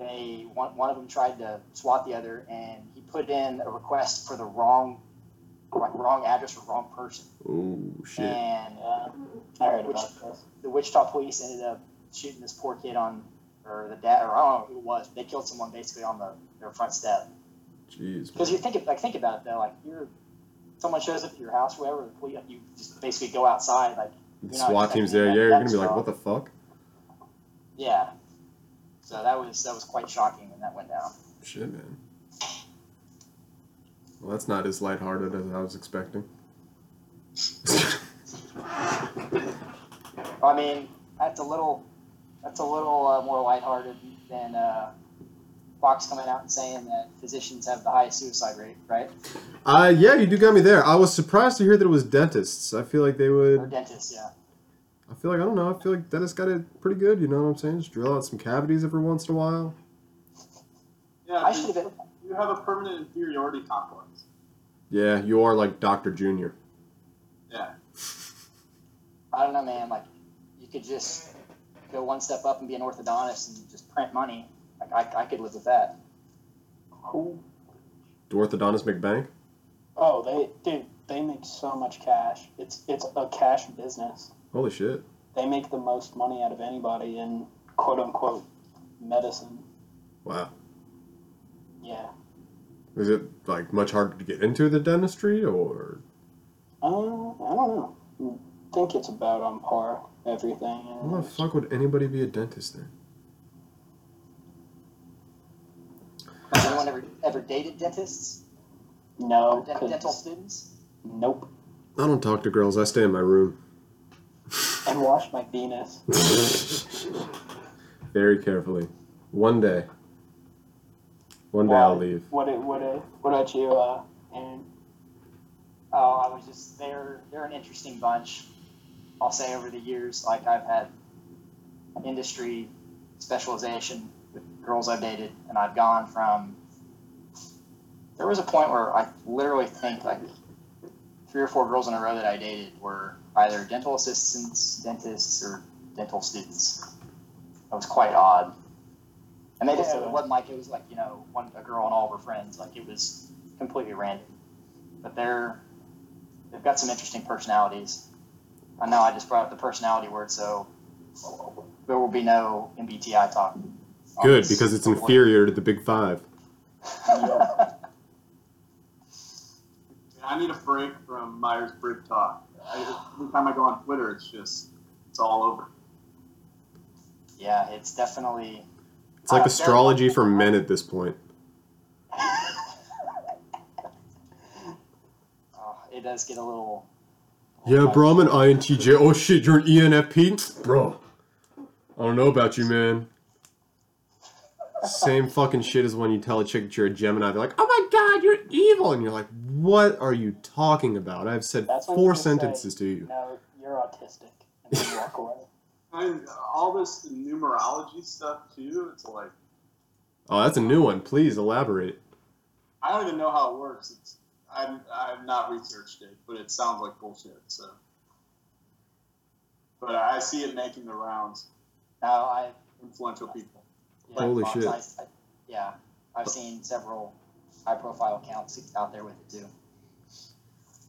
They one one of them tried to swat the other, and he put in a request for the wrong like wrong address for wrong person. Oh shit. And Yeah, I heard Which- about the Wichita police ended up shooting this poor kid on, or the dad, or I don't know who it was. They killed someone basically on the their front step. Jeez. Because you think, like, think about it though. Like, you're someone shows up at your house, whoever the police, you just basically go outside. Like, The SWAT team's there, that- yeah, you're gonna be like, what the fuck? yeah. So that was that was quite shocking when that went down. Shit, man. Well, that's not as lighthearted as I was expecting. I mean, that's a little that's a little uh, more lighthearted than uh, Fox coming out and saying that physicians have the highest suicide rate, right? Uh, yeah, you do got me there. I was surprised to hear that it was dentists. I feel like they Or would. dentists, yeah. I feel like I don't know. I feel like dentists got it pretty good. You know what I'm saying? Just drill out some cavities every once in a while. Yeah, I should have been. you have a permanent inferiority complex. Yeah, you are like Doctor Junior. Yeah. I don't know, man. Like, you could just go one step up and be an orthodontist and just print money. Like, I, I could live with that. Who? Do orthodontists make bank? Oh, they dude, they make so much cash. It's it's a cash business. Holy shit! They make the most money out of anybody in quote unquote medicine. Wow. Yeah. Is it like much harder to get into the dentistry, or Uh, I don't know. I think it's about on par everything. why the fuck would anybody be a dentist then? Has anyone ever ever dated dentists? No, Or de- dental students? nope. I don't talk to girls. I stay in my room. And wash my penis. Very carefully. One day. One day I'll leave. What what what about you, uh, Aaron? Oh, I was just they're they're an interesting bunch. I'll say over the years, like I've had industry specialization with girls I've dated, and I've gone from. There was a point where I literally think like three or four girls in a row that I dated were either dental assistants, dentists, or dental students. It was quite odd. And they just it wasn't like it was like you know one a girl and all of her friends. Like it was completely random. But they're they've got some interesting personalities. I know I just brought up the personality word, so there will be no MBTI talk. Good because it's inferior to the Big Five. I need a break from Myers Briggs talk. I, every time I go on Twitter, it's just it's all over. yeah, it's definitely. It's like Uh, astrology for men at this point. Oh, it does get a little. Yeah, bro, I'm an INTJ. Oh shit, you're an ENFP? Bro. I don't know about you, man. Same fucking shit as when you tell a chick that you're a Gemini. They're like, oh my god, you're evil. And you're like, what are you talking about? I've said That's four you say- sentences to you. No, you're autistic. And you walk away. And all this numerology stuff too. It's like Oh, that's a new one. Please elaborate. I don't even know how it works. It's I'm I've not researched it, but it sounds like bullshit. So, but I see it making the rounds. Now I. Influential people. Yeah, Holy Fox, shit. I, I, yeah, I've seen several high-profile accounts out there with it too.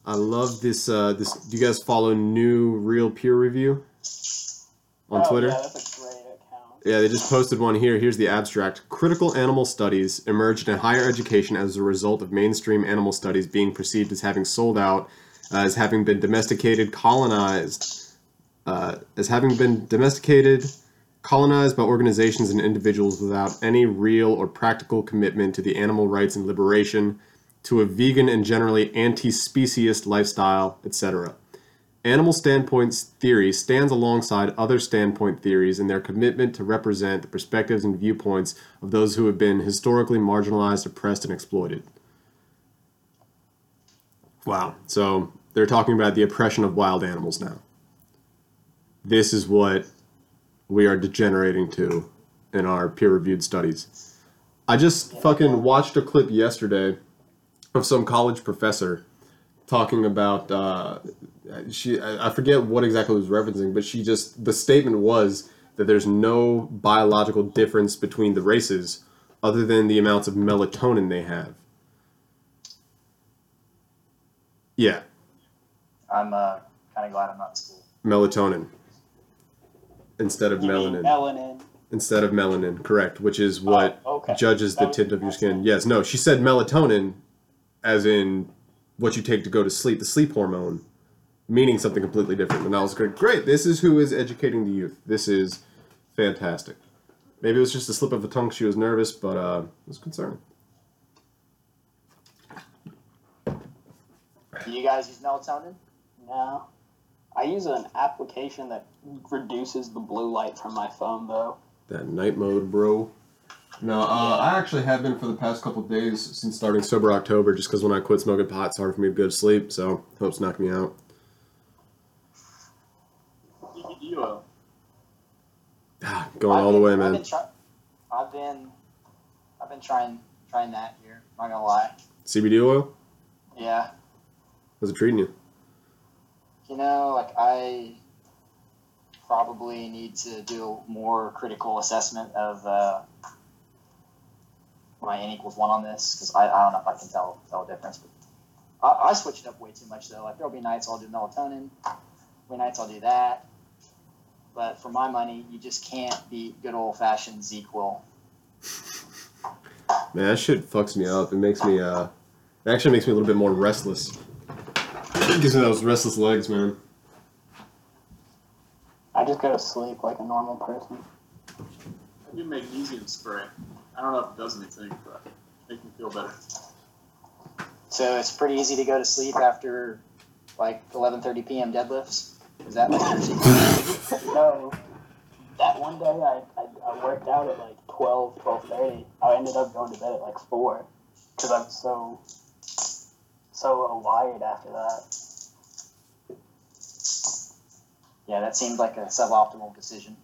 I love this. Uh, this. Do you guys follow New Real Peer Review on Oh, Twitter? Yeah, that's a great account. Yeah, they just posted one here. Here's the abstract. Critical animal studies emerged in higher education as a result of mainstream animal studies being perceived as having sold out, uh, as having been domesticated, colonized, uh, as having been domesticated, colonized by organizations and individuals without any real or practical commitment to the animal rights and liberation, to a vegan and generally anti-speciest lifestyle, etc. Animal standpoints theory stands alongside other standpoint theories in their commitment to represent the perspectives and viewpoints of those who have been historically marginalized, oppressed, and exploited. Wow. So they're talking about the oppression of wild animals now. This is what we are degenerating to in our peer reviewed studies. I just fucking watched a clip yesterday of some college professor talking about uh, she I forget what exactly was referencing, but she just the statement was that there's no biological difference between the races other than the amounts of melatonin they have. Yeah, I'm uh, kind of glad I'm not in school. melatonin instead of You mean melanin. melanin. instead of melanin, correct, which is what Oh, okay. judges the That was- tint of your skin. Yes, no, she said melatonin as in what you take to go to sleep, the sleep hormone, meaning something completely different. And I was like, great, this is who is educating the youth. This is fantastic. Maybe it was just a slip of the tongue. She was nervous, but uh, it was concerning. Do you guys use melatonin? No. I use an application that reduces the blue light from my phone, though. That night mode, bro. No, uh, I actually have been for the past couple of days since starting sober October, just because when I quit smoking pot, it's hard for me to go to sleep. So hope's knocking me out. You, you, uh, Ah, going I've all the been- way, I've man. been, try- I've been, I've been trying, trying that here. I'm Not gonna lie. CBD oil? Yeah, How's it treating you? You know, like I probably need to do more critical assessment of uh, my n equals one on this because I, I don't know if I can tell tell a difference. But I, I switch it up way too much though. Like there'll be nights I'll do melatonin, be nights I'll do that. But for my money, you just can't beat good old fashioned ZzzQuil. Man, that shit fucks me up. It makes me, uh, it actually makes me a little bit more restless. It gives me those restless legs, man. I just go to sleep like a normal person. I do magnesium spray. I don't know if it does anything, but it makes me feel better. So it's pretty easy to go to sleep after like 11:30 p.m. deadlifts. Is that like your secret? No. That one day I, I, I worked out at like 12, 12.30. I ended up going to bed at like 4 because I'm so, so wired after that. yeah, that seemed like a suboptimal decision.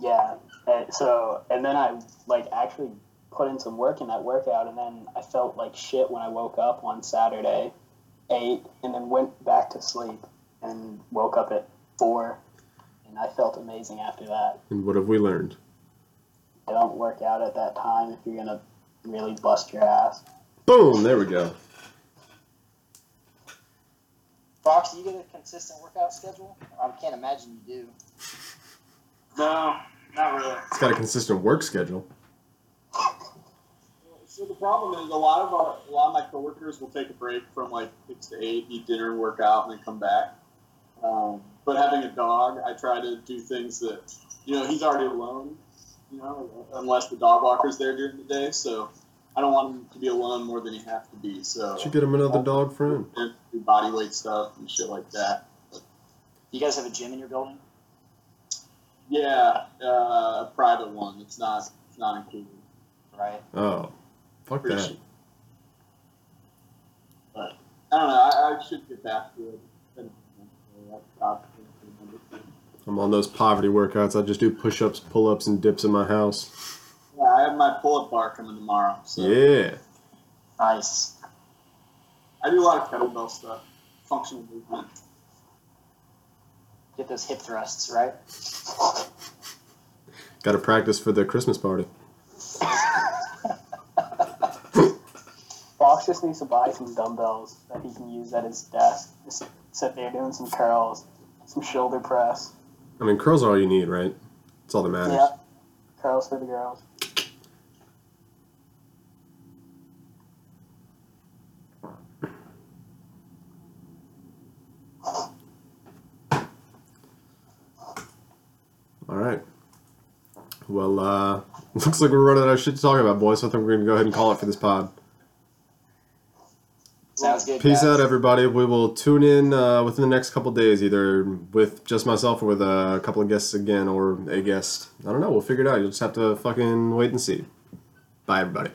Yeah. And so, and then I like actually put in some work in that workout, and then I felt like shit when I woke up on Saturday, ate, and then went back to sleep. and woke up at four, and I felt amazing after that. And what have we learned? I don't work out at that time if you're gonna really bust your ass. Boom! There we go. Fox, do you get a consistent workout schedule? I can't imagine you do. No, not really. It's got a consistent work schedule. So the problem is a lot of our, a lot of my coworkers will take a break from like six to eight, eat dinner, and work out, and then come back. Um, but having a dog, I try to do things that you know he's already alone. You know, unless the dog walker's there during the day, so I don't want him to be alone more than he has to be. So Should get him another dog friend. and do body weight stuff and shit like that. Do you guys have a gym in your building? Yeah, uh, a private one. It's not. It's not included. Right. Oh, fuck Pretty that. cheap. But I don't know. I, I should get back to it. Been- I've stopped for a number of things. I'm on those poverty workouts. I just do push-ups, pull-ups, and dips in my house. Yeah, I have my pull-up bar coming tomorrow. So Yeah. Nice. I do a lot of kettlebell stuff, functional movement. Get those hip thrusts, right? Got to practice for the Christmas party. Fox just needs to buy some dumbbells that he can use at his desk. Just sit there doing some curls, some shoulder press. I mean, curls are all you need, right? It's all that matters. Yeah. Curls for the girls. All right. Well, uh, looks like we're running out of shit to talk about, boys. So I think we're gonna go ahead and call it for this pod. Sounds good. Peace guys. out, everybody. We will tune in uh, within the next couple days, either with just myself or with a couple of guests again, or a guest. I don't know. We'll figure it out. You'll just have to fucking wait and see. Bye, everybody.